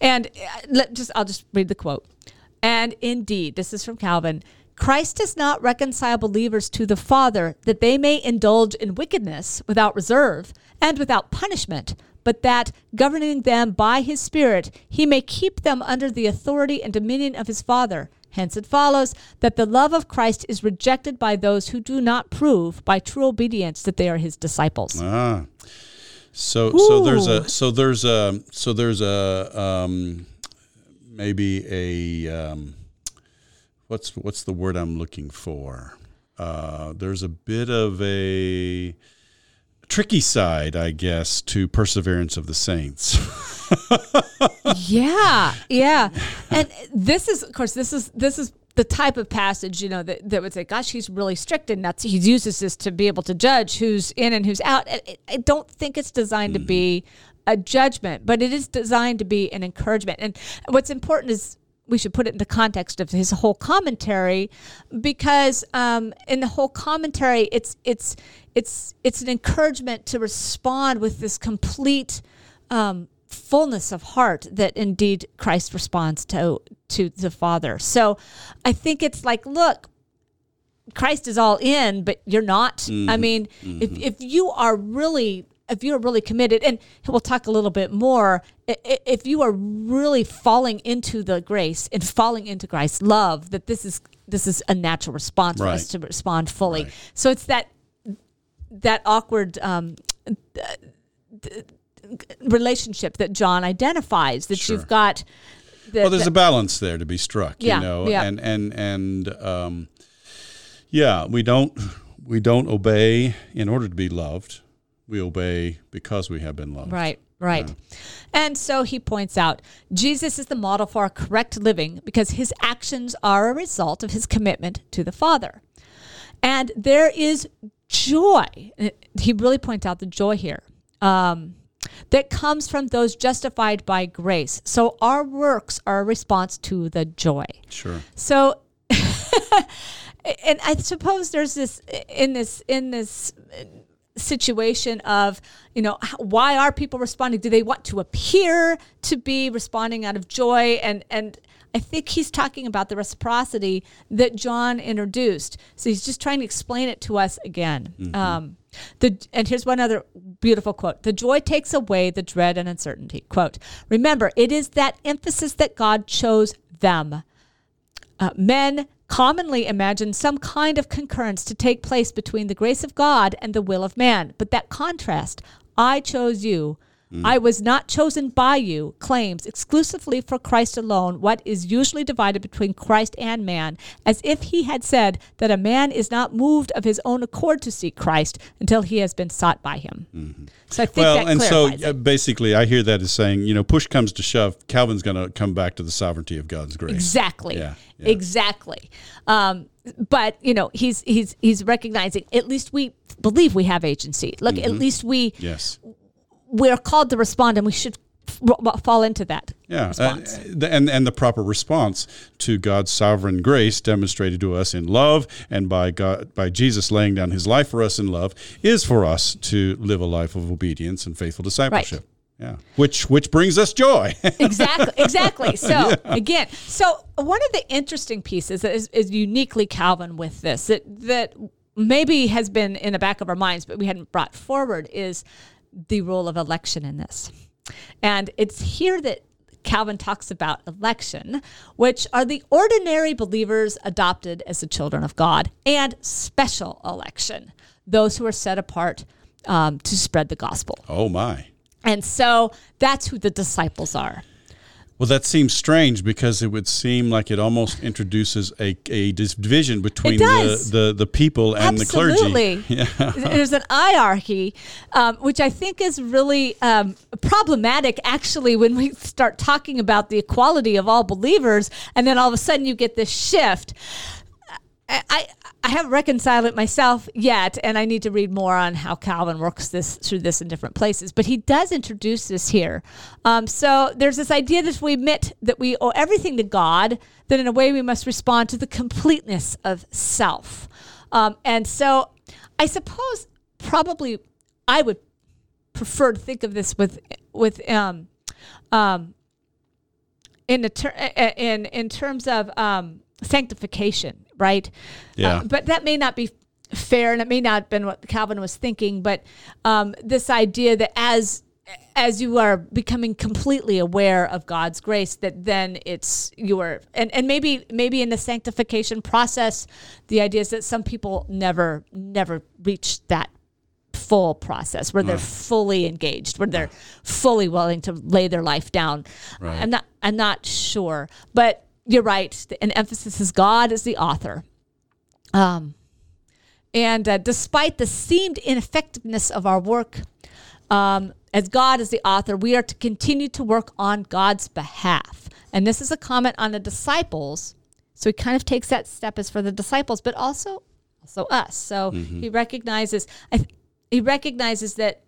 S1: and uh, let just I'll just read the quote. And indeed, this is from Calvin. Christ does not reconcile believers to the Father that they may indulge in wickedness without reserve and without punishment, but that, governing them by his Spirit, he may keep them under the authority and dominion of his Father. Hence it follows that the love of Christ is rejected by those who do not prove by true obedience that they are his disciples.
S2: Ah. So so there's a so there's a so there's a um, maybe a um, what's what's the word I'm looking for? Uh, there's a bit of a tricky side, I guess, to perseverance of the saints. [LAUGHS]
S1: yeah, yeah. And this is, of course, this is this is the type of passage you know that, that would say, "Gosh, he's really strict," and nuts. he uses this to be able to judge who's in and who's out. I, I don't think it's designed to be a judgment, but it is designed to be an encouragement. And what's important is we should put it in the context of his whole commentary because um, in the whole commentary it's it's it's it's an encouragement to respond with this complete um, fullness of heart that indeed Christ responds to to the Father. So I think it's like, look, Christ is all in, but you're not. I mean, if if you are really if you're really committed, and we'll talk a little bit more, if you are really falling into the grace and falling into Christ's love, that this is this is a natural response for us to respond fully.
S2: Right.
S1: So it's that that awkward um, relationship that John identifies that
S2: Sure.
S1: you've got. The,
S2: well, there's
S1: the-
S2: a balance there to be struck,
S1: Yeah,
S2: you know,
S1: yeah.
S2: and and and um, yeah, we don't we don't obey in order to be loved. We obey because we have been loved.
S1: Right, right. And so he points out Jesus is the model for our correct living because his actions are a result of his commitment to the Father. And there is joy. He really points out the joy here. Um, that comes from those justified by grace. So our works are a response to the joy.
S2: Sure.
S1: So, [LAUGHS] and I suppose there's this in this in this situation of you know why are people responding? Do they want to appear to be responding out of joy? And and I think he's talking about the reciprocity that John introduced. So he's just trying to explain it to us again. Um, the and here's one other beautiful quote: "The joy takes away the dread and uncertainty." Quote: "Remember, it is that emphasis that God chose them." Uh, men commonly imagine some kind of concurrence to take place between the grace of God and the will of man. But that contrast, I chose you, I was not chosen by you, claims exclusively for Christ alone what is usually divided between Christ and man, as if he had said that a man is not moved of his own accord to seek Christ until he has been sought by him. So I think
S2: Well, and so uh, basically, I hear that as saying, you know, push comes to shove, Calvin's going to come back to the sovereignty of God's grace.
S1: Exactly.
S2: Yeah, yeah.
S1: Exactly. Um, but you know, he's he's he's recognizing at least we believe we have agency. Look,
S2: Mm-hmm.
S1: at least we
S2: Yes.
S1: We're called to respond, and we should f- fall into that
S2: Yeah, uh, the- and and the proper response to God's sovereign grace demonstrated to us in love, and by God by Jesus laying down His life for us in love, is for us to live a life of obedience and faithful discipleship. right. Yeah. Which which brings us joy. [LAUGHS]
S1: exactly exactly so again so one of the interesting pieces that is, is uniquely calvin with this that that maybe has been in the back of our minds but we hadn't brought forward is the role of election in this. And it's here that calvin talks about election which are the ordinary believers adopted as the children of god and special election those who are set apart um, to spread the gospel.
S2: Oh my.
S1: and so that's who the disciples are
S2: Well, that seems strange because it would seem like it almost introduces a, a division between the, the, the people and
S1: Absolutely.
S2: the clergy. [LAUGHS] Yeah.
S1: There's an hierarchy, um, which I think is really um, problematic, actually, when we start talking about the equality of all believers, and then all of a sudden you get this shift. I, I, haven't reconciled it myself yet, and I need to read more on how Calvin works this through this in different places. But he does introduce this here. Um, so there's this idea that if we admit that we owe everything to God, then in a way we must respond to the completeness of self. Um, and so I suppose probably I would prefer to think of this with with um, um, in ter- in in terms of um, sanctification, right?
S2: Yeah.
S1: Uh, but that may not be fair, and it may not have been what Calvin was thinking. But um, this idea that as as you are becoming completely aware of God's grace, that then it's you are, and, and maybe maybe in the sanctification process, the idea is that some people never never reach that full process where they're fully engaged, where they're fully willing to lay their life down.
S2: Right.
S1: I'm not I'm not sure, but you're right. An emphasis is God is the author. Um, and uh, despite the seemed ineffectiveness of our work, um, as God is the author, we are to continue to work on God's behalf. And this is a comment on the disciples. So he kind of takes that step as for the disciples, but also also us. So he recognizes he recognizes that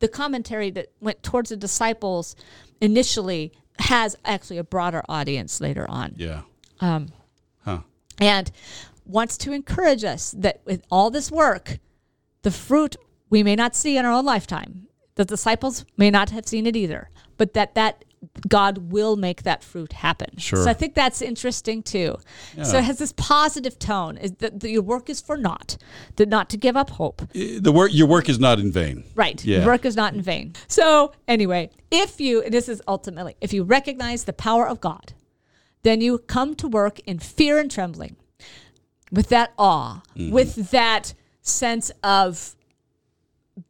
S1: the commentary that went towards the disciples initially has actually a broader audience later on
S2: Yeah.
S1: um,
S2: Huh.
S1: and wants to encourage us that with all this work, the fruit we may not see in our own lifetime. The disciples may not have seen it either, but that that God will make that fruit happen.
S2: Sure.
S1: So I think that's interesting too. So it has this positive tone: is that the, your work is for naught, that not to give up hope.
S2: The work, your work is not in vain.
S1: Right.
S2: Yeah.
S1: Your work is not in vain. So, anyway, if you, this is ultimately, if you recognize the power of God, then you come to work in fear and trembling, with that awe,
S2: Mm-hmm.
S1: with that sense of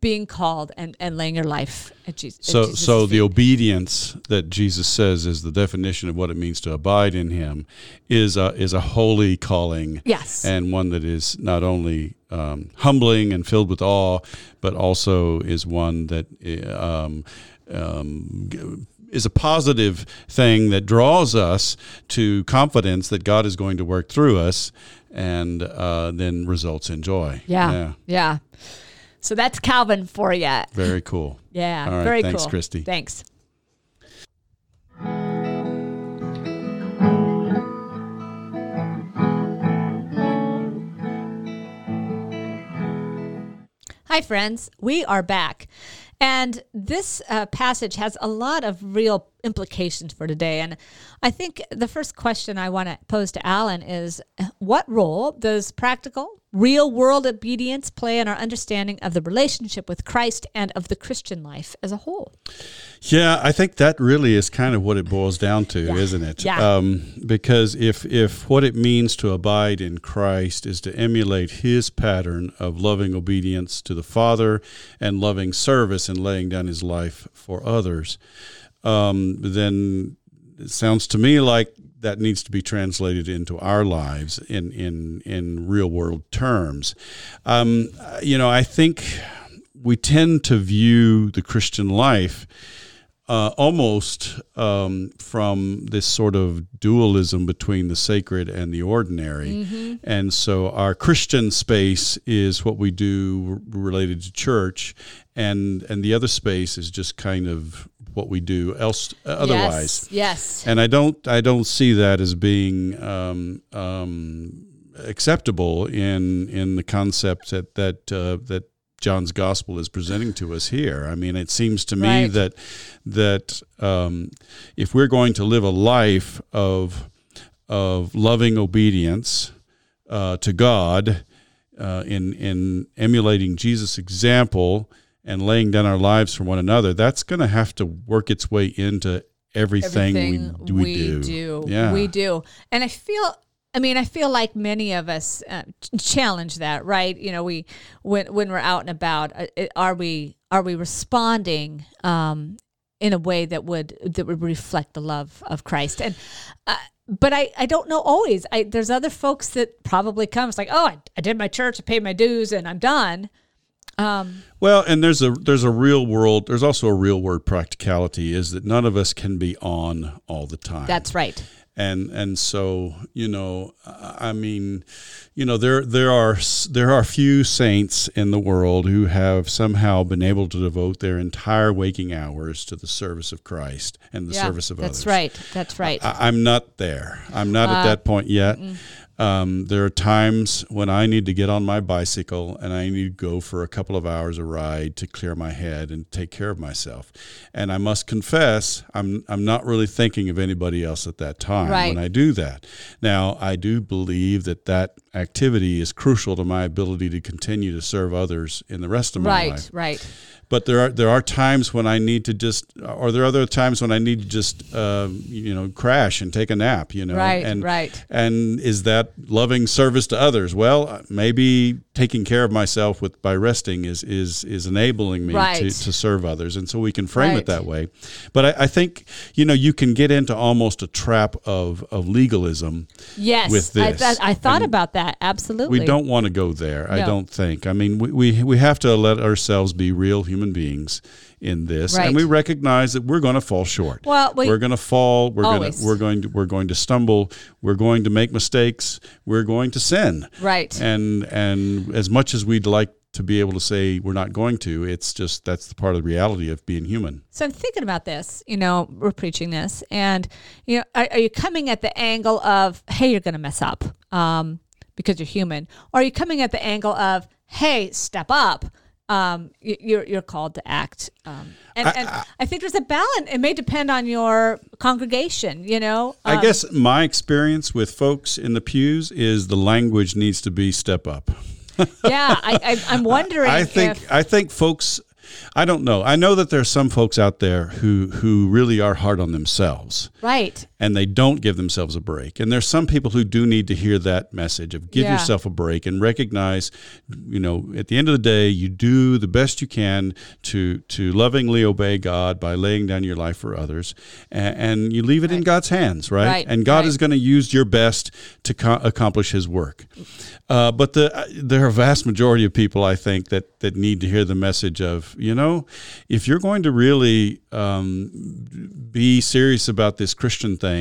S1: being called and, and laying your life at Jesus. at
S2: So,
S1: Jesus'
S2: so
S1: feet.
S2: the obedience that Jesus says is the definition of what it means to abide in Him is a, is a holy calling.
S1: Yes.
S2: and one that is not only um, humbling and filled with awe, but also is one that um, um, g- is a positive thing that draws us to confidence that God is going to work through us, and uh, then results in joy.
S1: yeah, yeah. So that's Calvin for you.
S2: very cool.
S1: Yeah,
S2: All right,
S1: very
S2: thanks,
S1: cool.
S2: Christy.
S1: Thanks. Hi, friends. We are back. And this uh, passage has a lot of real implications for today. And I think the first question I want to pose to Alan is what role does practical, real world obedience play in our understanding of the relationship with Christ and of the Christian life as a whole?
S2: Yeah, I think that really is kind of what it boils down to, isn't it?
S1: Yeah.
S2: Um, because if if what it means to abide in Christ is to emulate His pattern of loving obedience to the Father and loving service and laying down His life for others, um, then it sounds to me like that needs to be translated into our lives in in in real world terms. Um, you know, I think we tend to view the Christian life uh, almost um, from this sort of dualism between the sacred and the ordinary. And so our Christian space is what we do r- related to church, and, and the other space is just kind of what we do else otherwise.
S1: Yes. yes.
S2: And I don't I don't see that as being um, um, acceptable in in the concept that that uh, that John's gospel is presenting to us here. I mean, it seems to me
S1: Right.
S2: that that um, if we're going to live a life of of loving obedience uh, to God, uh, in in emulating Jesus' example and laying down our lives for one another, that's going to have to work its way into everything, we, we, do. Yeah.
S1: we do. And I feel, I mean, I feel like many of us uh, challenge that, right? You know, we when when we're out and about, uh, are we are we responding um, in a way that would that would reflect the love of Christ? And uh, but I, I don't know always. I there's other folks that probably come. It's like, oh, I, I did my church, I paid my dues, and I'm done. Um,
S2: Well, and there's a there's a real world. There's also a real world practicality is that none of us can be on all the time.
S1: that's right.
S2: and and so you know I mean you know there there are there are few saints in the world who have somehow been able to devote their entire waking hours to the service of Christ and the
S1: yeah,
S2: service of
S1: that's
S2: others.
S1: That's right. That's right.
S2: I, I'm not there. I'm not
S1: Uh,
S2: at that point yet. Um, there are times when I need to get on my bicycle and I need to go for a couple of hours a ride to clear my head and take care of myself. And I must confess, I'm I'm not really thinking of anybody else at that time
S1: Right.
S2: when I do that. Now, I do believe that that activity is crucial to my ability to continue to serve others in the rest of my
S1: right.
S2: life
S1: Right.
S2: But there are there are times when I need to just, or there are other times when I need to just, um, you know, crash and take a nap. You know,
S1: Right,
S2: and
S1: right.
S2: and is that loving service to others? Well, uh, maybe taking care of myself with by resting is is is enabling me
S1: Right.
S2: to, to serve others, and so we can frame
S1: Right.
S2: it that way. But I, I think you know you can get into almost a trap of of legalism.
S1: Yes,
S2: with
S1: I,
S2: this.
S1: I thought
S2: And
S1: about that. Absolutely.
S2: We don't want to go there. I don't think. I mean, we, we, we have to let ourselves be real human beings in this,
S1: Right.
S2: and we recognize that we're going to fall short.
S1: Well, we-
S2: we're going to fall. We're going to we're going to we're going to stumble. We're going to make mistakes. We're going to sin.
S1: Right.
S2: And and as much as we'd like to be able to say we're not going to, it's just that's the part of the reality of being human.
S1: So I'm thinking about this. You know, we're preaching this, and you know, are, are you coming at the angle of, hey, you're going to mess up um, because you're human, or are you coming at the angle of, hey, step up? Um, you're you're called to act, um, and, and I think there's a balance. It may depend on your congregation. You know,
S2: I
S1: Um,
S2: guess my experience with folks in the pews is the language needs to be step up. [LAUGHS]
S1: yeah. I, I, I'm wondering.
S2: I think
S1: if,
S2: I think folks I don't know. I know that there are some folks out there who who really are hard on themselves
S1: right.
S2: And they don't give themselves a break. And there's some people who do need to hear that message of give
S1: Yeah.
S2: yourself a break and recognize, you know, at the end of the day, you do the best you can to to lovingly obey God by laying down your life for others, and, and you leave it in God's hands, right?
S1: Right,
S2: And God
S1: right.
S2: is going to use your best to co- accomplish His work. Uh, but the uh, there are a vast majority of people, I think, that that need to hear the message of, you know, if you're going to really um, be serious about this Christian thing,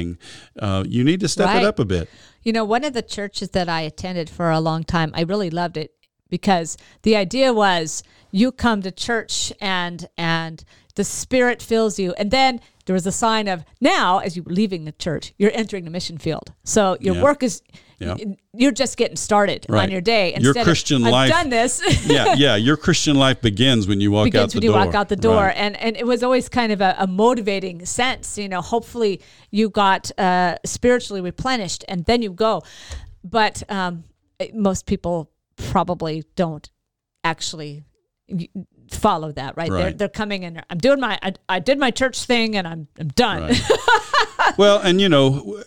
S2: uh, you need to step
S1: Right.
S2: it up a bit.
S1: You know, one of the churches that I attended for a long time, I really loved it because the idea was you come to church and and the spirit fills you and then there was a sign of now as you're leaving the church you're entering the mission field so your
S2: Yeah.
S1: work is
S2: Yeah.
S1: you're just getting started
S2: Right.
S1: on your day
S2: Your
S1: Instead of,
S2: Christian
S1: I've
S2: life-
S1: done this [LAUGHS]
S2: yeah, yeah. Your Christian life begins when you walk out the
S1: when you
S2: door.
S1: walk out the door
S2: Right.
S1: and and it was always kind of a, a motivating sense you know hopefully you got uh, spiritually replenished and then you go but um, most people probably don't actually follow that right, They're, they're coming in i'm doing my I, I did my church thing and i'm, I'm done
S2: Right. well, and you know,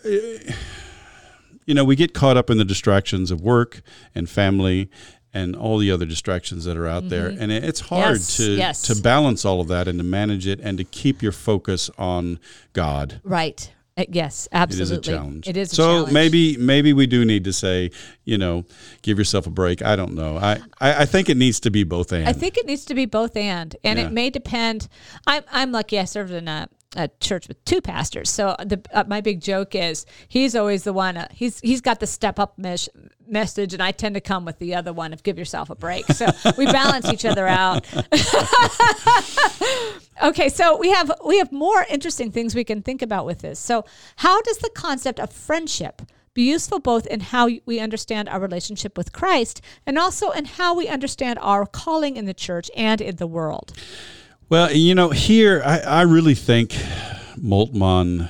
S2: you know, we get caught up in the distractions of work and family and all the other distractions that are out there, and it's hard
S1: Mm-hmm. Yes,
S2: to
S1: yes.
S2: to balance all of that and to manage it and to keep your focus on God.
S1: right Uh, yes absolutely It
S2: is a challenge.
S1: it is a
S2: so
S1: challenge.
S2: maybe maybe we do need to say, you know, give yourself a break. I don't know. I I, I think it needs to be both and.
S1: I think it needs to be both and, and
S2: Yeah.
S1: it may depend. I'm I'm lucky. I served in a, a church with two pastors, so the uh, my big joke is he's always the one. Uh, he's he's got the step up mes- message, and I tend to come with the other one of give yourself a break. So we balance each other out. [LAUGHS] okay, so we have we have more interesting things we can think about with this. So how does the concept of friendship be useful both in how we understand our relationship with Christ and also in how we understand our calling in the church and in the world.
S2: Well, you know, here I, I really think Moltmann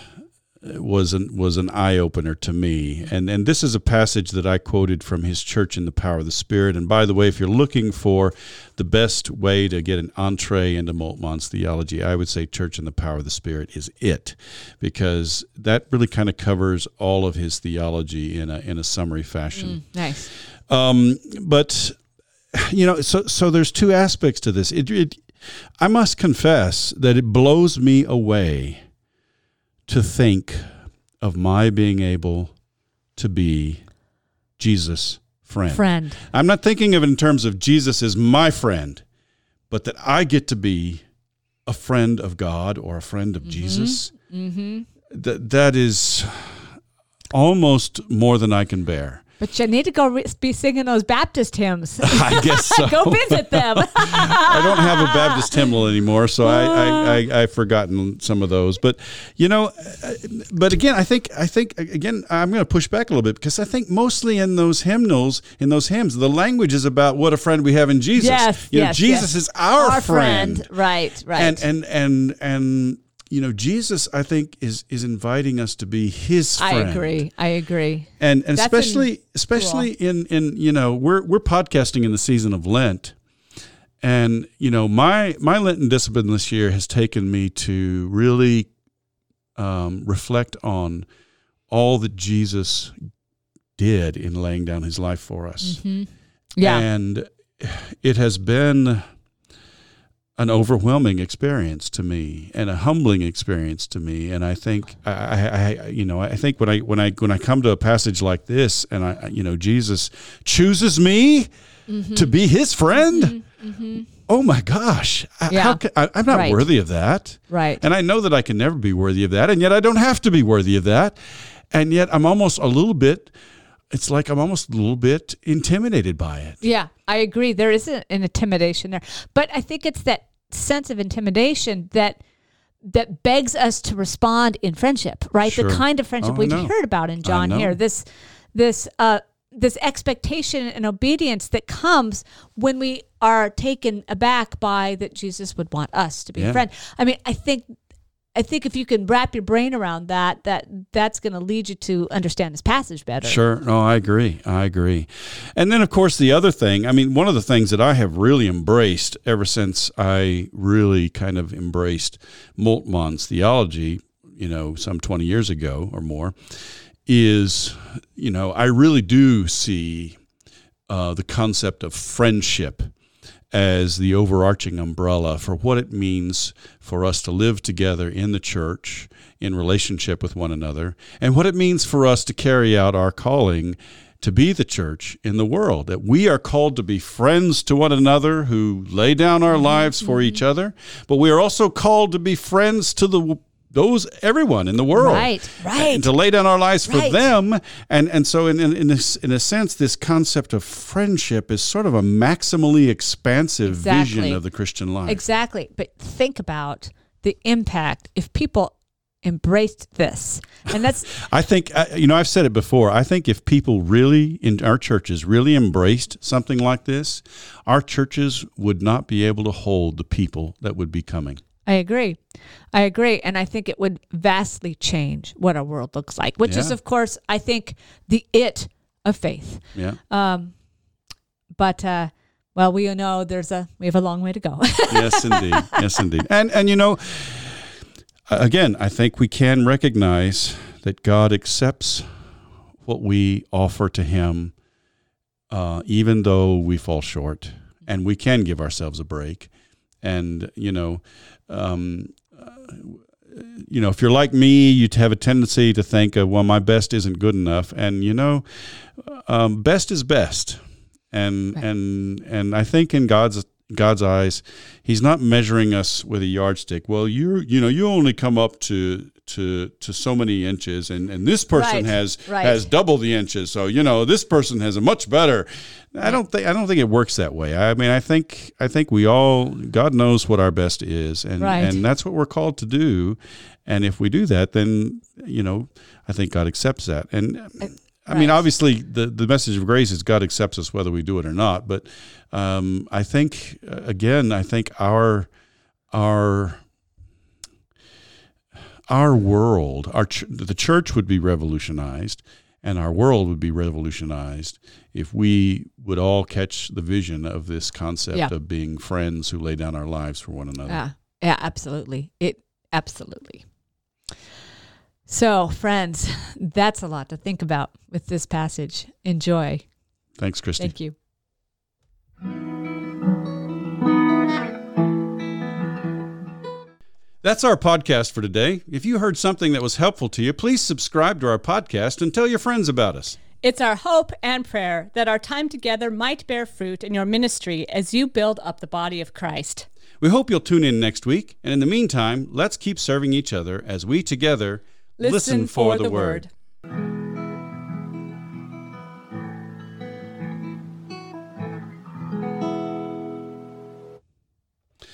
S2: was an was an eye opener to me. And and this is a passage that I quoted from his church in the power of the Spirit. And by the way, if you're looking for the best way to get an entree into Moltmann's theology, I would say Church in the Power of the Spirit is it, because that really kind of covers all of his theology in a in a summary fashion.
S1: Mm, nice.
S2: Um, but you know, so so there's two aspects to this. It, it I must confess that it blows me away to think of my being able to be Jesus' friend.
S1: Friend.
S2: I'm not thinking of it in terms of Jesus as my friend, but that I get to be a friend of God or a friend of mm-hmm. Jesus. Mm-hmm. That that is almost more than I can bear.
S1: But you need to go re- be singing those Baptist hymns. [LAUGHS]
S2: I guess [LAUGHS] so.
S1: go visit them. [LAUGHS]
S2: I don't have a Baptist hymnal anymore, so I, I, I, have forgotten some of those. But you know, uh, but again, I think I think again I'm going to push back a little bit because I think mostly in those hymnals, in those hymns, the language is about what a friend we have in Jesus.
S1: Yes,
S2: you
S1: know,
S2: yes, Jesus yes. is our,
S1: our
S2: friend.
S1: friend. Right, right.
S2: And and and and you know, Jesus, I think, is is inviting us to be His friend.
S1: I agree. I agree.
S2: And and especially especially cool. in in you know we're we're podcasting in the season of Lent, and you know my my Lenten discipline this year has taken me to really um, reflect on all that Jesus did in laying down His life for us.
S1: Mm-hmm. Yeah,
S2: and it has been an overwhelming experience to me and a humbling experience to me. And I think I, I, you know, I think when I when I when I come to a passage like this, and I, you know, Jesus chooses me mm-hmm. to be His friend. Mm-hmm. Mm-hmm. Oh my gosh! Yeah. Can, I, am not right. worthy of that.
S1: Right.
S2: And I know that I can never be worthy of that, and yet I don't have to be worthy of that. And yet I'm almost a little bit it's like I'm almost a little bit intimidated by it.
S1: Yeah, I agree. There is an intimidation there, but I think it's that sense of intimidation that that begs us to respond in friendship, right?
S2: Sure.
S1: The kind of friendship
S2: oh,
S1: we heard about in John here. This this uh this expectation and obedience that comes when we are taken aback by that Jesus would want us to be
S2: yeah.
S1: a friend. I mean, I think I think if you can wrap your brain around that, that that's going to lead you to understand this passage better.
S2: Sure. No, I agree. I agree. And then, of course, the other thing. I mean, one of the things that I have really embraced ever since I really kind of embraced Moltmann's theology, you know, some twenty years ago or more, is you know I really do see uh, the concept of friendship as the overarching umbrella for what it means for us to live together in the church in relationship with one another and what it means for us to carry out our calling to be the church in the world. That we are called to be friends to one another who lay down our lives for each mm-hmm. other but we are also called to be friends to the those everyone in the world,
S1: right? Right.
S2: And to lay down our lives for right. them, and and so in in in, this, in a sense, this concept of friendship is sort of a maximally expansive exactly. vision of the Christian life.
S1: Exactly. But think about the impact if people embraced this and that's [LAUGHS]
S2: i think you know i've said it before i think if people really in our churches really embraced something like this our churches would not be able to hold the people that would be coming
S1: I agree. I agree. And I think it would vastly change what our world looks like, which yeah. is, of course, I think the it of faith.
S2: Yeah.
S1: Um, but, uh, well, we know there's a, we have a long way to go. [LAUGHS]
S2: yes, indeed. Yes, indeed. And, and, you know, again, I think we can recognize that God accepts what we offer to Him, uh, even though we fall short, and we can give ourselves a break. And, you know, um, you know, if you're like me, you have a tendency to think, well, my best isn't good enough, and you know, um, best is best, and right. and and I think in God's God's eyes, He's not measuring us with a yardstick. Well, you you know, you only come up to to to so many inches, and and this person
S1: right.
S2: has
S1: right.
S2: has double the inches. So you know, this person has a much better. I don't think I don't think it works that way. I mean, I think I think we all God knows what our best is, and
S1: right.
S2: and that's what we're called to do. And if we do that, then you know, I think God accepts that. And I mean, obviously, the, the message of grace is God accepts us whether we do it or not. But um, I think, uh, again, I think our our our world, our ch- the church would be revolutionized, and our world would be revolutionized if we would all catch the vision of this concept
S1: Yeah.
S2: of being friends who lay down our lives for one another.
S1: Yeah, yeah, absolutely. It absolutely. So, friends, that's a lot to think about with this passage. Enjoy.
S2: Thanks, Christy.
S1: Thank you.
S2: That's our podcast for today. If you heard something that was helpful to you, please subscribe to our podcast and tell your friends about us.
S3: It's our hope and prayer that our time together might bear fruit in your ministry as you build up the body of Christ.
S2: We hope you'll tune in next week. And in the meantime, let's keep serving each other as we together Listen, for, the, the word. word.